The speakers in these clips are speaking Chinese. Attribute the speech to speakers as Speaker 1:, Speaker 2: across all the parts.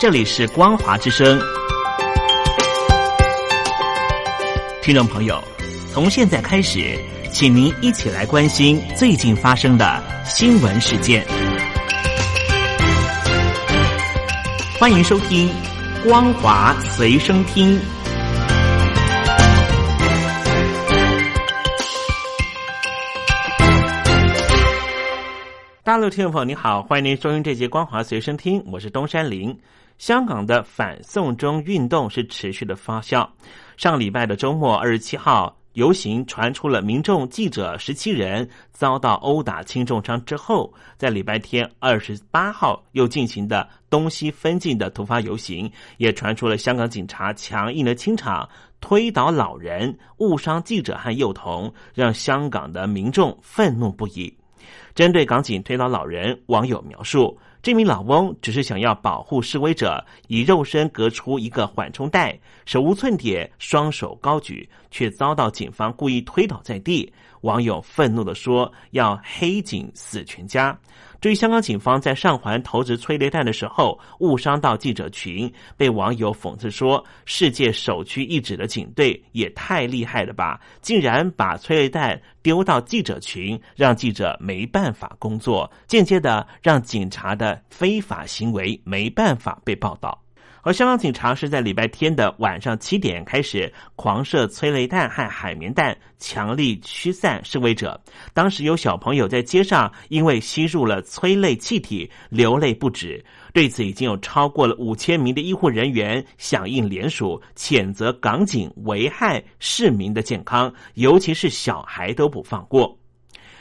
Speaker 1: 这里是光华之声，听众朋友，从现在开始，请您一起来关心最近发生的新闻事件。欢迎收听光华随身听。大陆听众朋友，你好，欢迎您收听这节光华随身听，我是东山林。香港的反送中运动是持续的发酵。上礼拜的周末，二十七号游行传出了民众记者十七人遭到殴打、轻重伤之后，在礼拜天二十八号又进行的东西分进的突发游行，也传出了香港警察强硬的清场、推倒老人、误伤记者和幼童，让香港的民众愤怒不已。针对港警推倒老人，网友描述。这名老翁只是想要保护示威者，以肉身隔出一个缓冲带，手无寸铁，双手高举，却遭到警方故意推倒在地。网友愤怒的说：“要黑警死全家。”至于香港警方在上环投掷催泪弹的时候误伤到记者群，被网友讽刺说：“世界首屈一指的警队也太厉害了吧！竟然把催泪弹丢到记者群，让记者没办法工作，间接的让警察的非法行为没办法被报道。”而香港警察是在礼拜天的晚上七点开始狂射催泪弹和海绵弹，强力驱散示威者。当时有小朋友在街上因为吸入了催泪气体流泪不止。对此，已经有超过了五千名的医护人员响应联署，谴责港警危害市民的健康，尤其是小孩都不放过。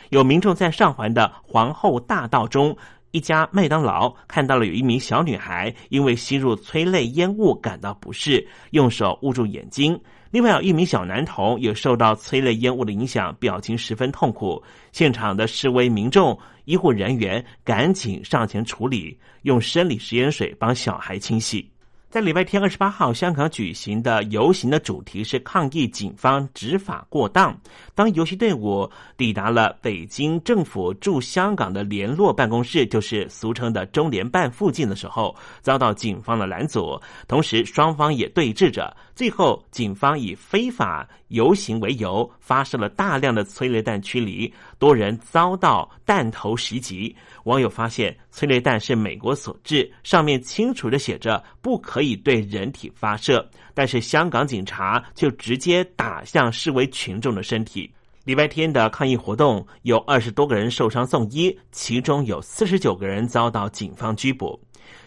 Speaker 1: 有民众在上环的皇后大道中。一家麦当劳看到了有一名小女孩因为吸入催泪烟雾感到不适，用手捂住眼睛。另外有一名小男童也受到催泪烟雾的影响，表情十分痛苦。现场的示威民众、医护人员赶紧上前处理，用生理食盐水帮小孩清洗。在礼拜天二十八号，香港举行的游行的主题是抗议警方执法过当。当游行队伍抵达了北京政府驻香港的联络办公室，就是俗称的中联办附近的时候，遭到警方的拦阻，同时双方也对峙着。最后，警方以非法游行为由，发射了大量的催泪弹驱离，多人遭到弹头袭击。网友发现，催泪弹是美国所制，上面清楚的写着不可以对人体发射，但是香港警察就直接打向示威群众的身体。礼拜天的抗议活动有二十多个人受伤送医，其中有四十九个人遭到警方拘捕。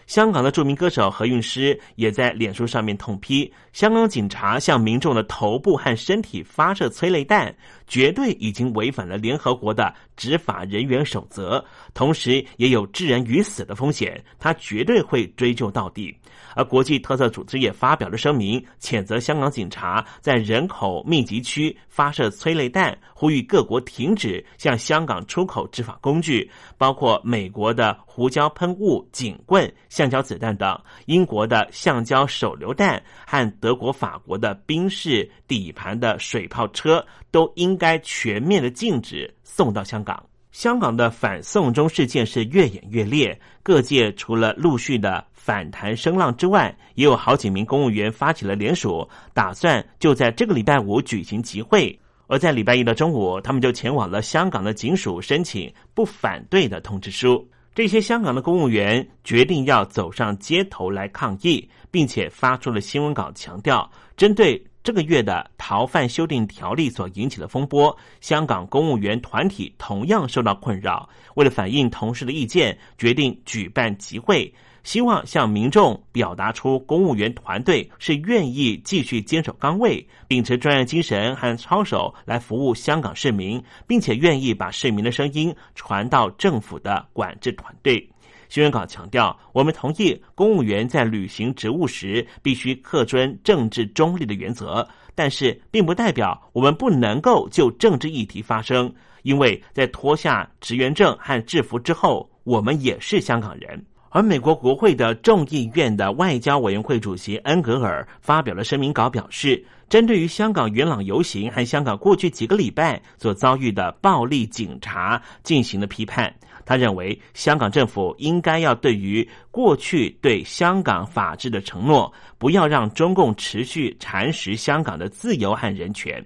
Speaker 1: 香港的著名歌手何韵诗也在脸书上面痛批：香港警察向民众的头部和身体发射催泪弹，绝对已经违反了联合国的执法人员守则，同时也有致人于死的风险，他绝对会追究到底。而国际特色组织也发表了声明，谴责香港警察在人口密集区发射催泪弹，呼吁各国停止向香港出口执法工具，包括美国的胡椒喷雾、警棍、橡胶子弹等，英国的橡胶手榴弹和德国、法国的宾士底盘的水炮车，都应该全面的禁止送到香港。香港的反送中事件是越演越烈，各界除了陆续的反弹声浪之外，也有好几名公务员发起了联署，打算就在这个礼拜五举行集会。而在礼拜一的中午，他们就前往了香港的警署申请不反对的通知书。这些香港的公务员决定要走上街头来抗议，并且发出了新闻稿，强调针对。这个月的逃犯修订条例所引起的风波，香港公务员团体同样受到困扰。为了反映同事的意见，决定举办集会，希望向民众表达出公务员团队是愿意继续坚守岗位，秉持专业精神和操守来服务香港市民，并且愿意把市民的声音传到政府的管制团队。新闻稿强调，我们同意公务员在履行职务时必须恪遵政治中立的原则，但是并不代表我们不能够就政治议题发声，因为在脱下职员证和制服之后，我们也是香港人。而美国国会的众议院的外交委员会主席恩格尔发表了声明稿，表示针对于香港元朗游行和香港过去几个礼拜所遭遇的暴力警察进行了批判。他认为香港政府应该要对于过去对香港法治的承诺，不要让中共持续蚕食香港的自由和人权。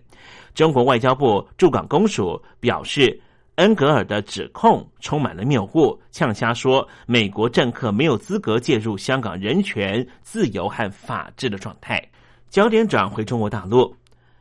Speaker 1: 中国外交部驻港公署表示。恩格尔的指控充满了谬误，呛瞎说美国政客没有资格介入香港人权、自由和法治的状态。焦点转回中国大陆，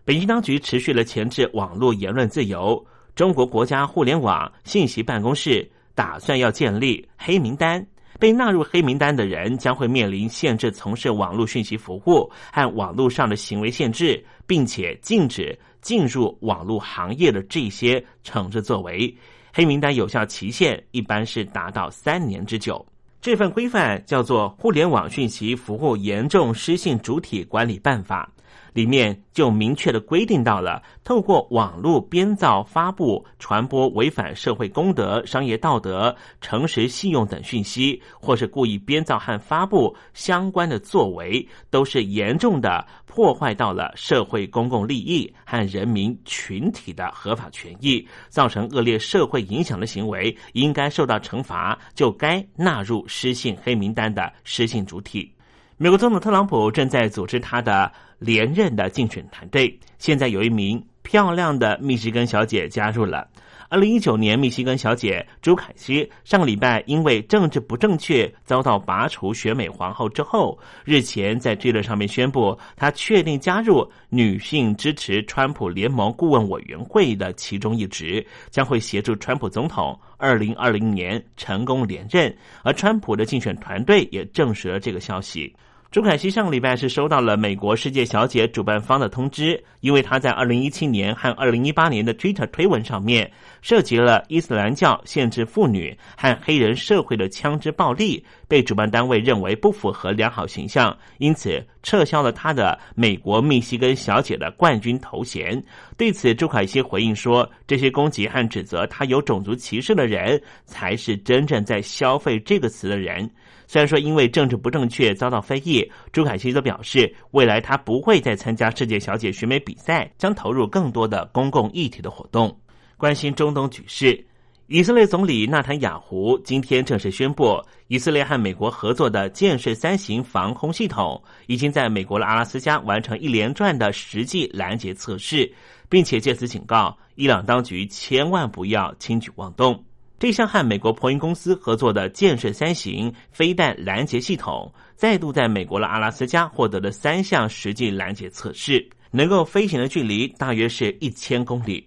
Speaker 1: 北京当局持续了前置网络言论自由。中国国家互联网信息办公室打算要建立黑名单，被纳入黑名单的人将会面临限制从事网络讯息服务和网络上的行为限制，并且禁止。进入网络行业的这些惩治作为，黑名单有效期限一般是达到三年之久。这份规范叫做《互联网讯息服务严重失信主体管理办法》。里面就明确的规定到了，透过网络编造、发布、传播违反社会公德、商业道德、诚实信用等讯息，或是故意编造和发布相关的作为，都是严重的破坏到了社会公共利益和人民群体的合法权益，造成恶劣社会影响的行为，应该受到惩罚，就该纳入失信黑名单的失信主体。美国总统特朗普正在组织他的。连任的竞选团队，现在有一名漂亮的密西根小姐加入了。二零一九年，密西根小姐朱凯西上个礼拜因为政治不正确遭到拔除选美皇后之后，日前在推特上面宣布，她确定加入女性支持川普联盟顾问委员会的其中一职，将会协助川普总统二零二零年成功连任。而川普的竞选团队也证实了这个消息。朱凯西上礼拜是收到了美国世界小姐主办方的通知，因为他在二零一七年和二零一八年的 Twitter 推文上面涉及了伊斯兰教限制妇女和黑人社会的枪支暴力，被主办单位认为不符合良好形象，因此撤销了他的美国密西根小姐的冠军头衔。对此，朱凯西回应说：“这些攻击和指责他有种族歧视的人，才是真正在消费这个词的人。”虽然说因为政治不正确遭到非议，朱凯西则表示，未来他不会再参加世界小姐选美比赛，将投入更多的公共议题的活动，关心中东局势。以色列总理纳坦雅胡今天正式宣布，以色列和美国合作的建设三型防空系统已经在美国的阿拉斯加完成一连串的实际拦截测试，并且借此警告伊朗当局千万不要轻举妄动。这项和美国波音公司合作的建设三型飞弹拦截系统，再度在美国的阿拉斯加获得了三项实际拦截测试，能够飞行的距离大约是一千公里。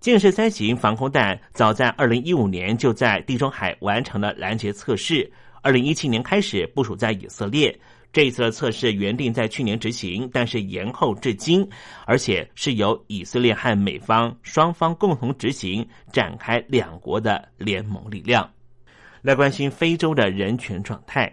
Speaker 1: 剑士三型防空弹早在二零一五年就在地中海完成了拦截测试，二零一七年开始部署在以色列。这一次的测试原定在去年执行，但是延后至今，而且是由以色列和美方双方共同执行，展开两国的联盟力量。来关心非洲的人权状态，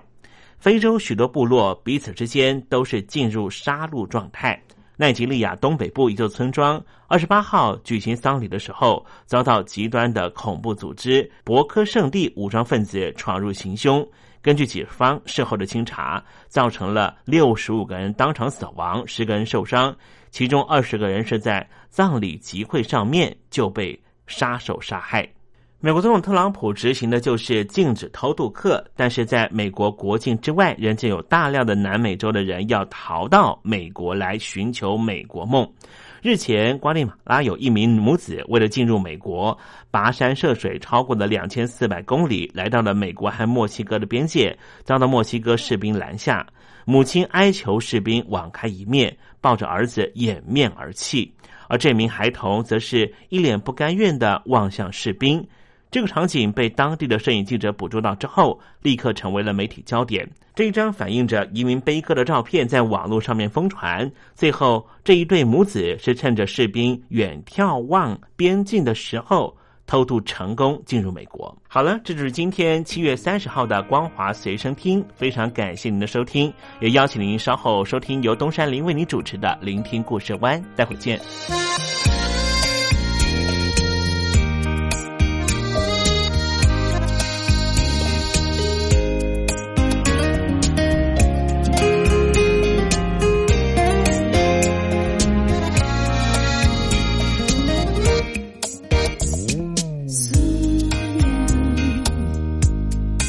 Speaker 1: 非洲许多部落彼此之间都是进入杀戮状态。奈及利亚东北部一座村庄，二十八号举行丧礼的时候，遭到极端的恐怖组织博科圣地武装分子闯入行凶。根据警方事后的清查，造成了六十五个人当场死亡，十个人受伤，其中二十个人是在葬礼集会上面就被杀手杀害。美国总统特朗普执行的就是禁止偷渡客，但是在美国国境之外，仍旧有大量的南美洲的人要逃到美国来寻求美国梦。日前，瓜地马拉有一名母子为了进入美国，跋山涉水超过了两千四百公里，来到了美国和墨西哥的边界，遭到墨西哥士兵拦下。母亲哀求士兵网开一面，抱着儿子掩面而泣，而这名孩童则是一脸不甘愿的望向士兵。这个场景被当地的摄影记者捕捉到之后，立刻成为了媒体焦点。这一张反映着移民悲歌的照片在网络上面疯传。最后，这一对母子是趁着士兵远眺望边境的时候，偷渡成功进入美国。好了，这就是今天七月三十号的光华随身听，非常感谢您的收听，也邀请您稍后收听由东山林为您主持的《聆听故事湾》。待会见。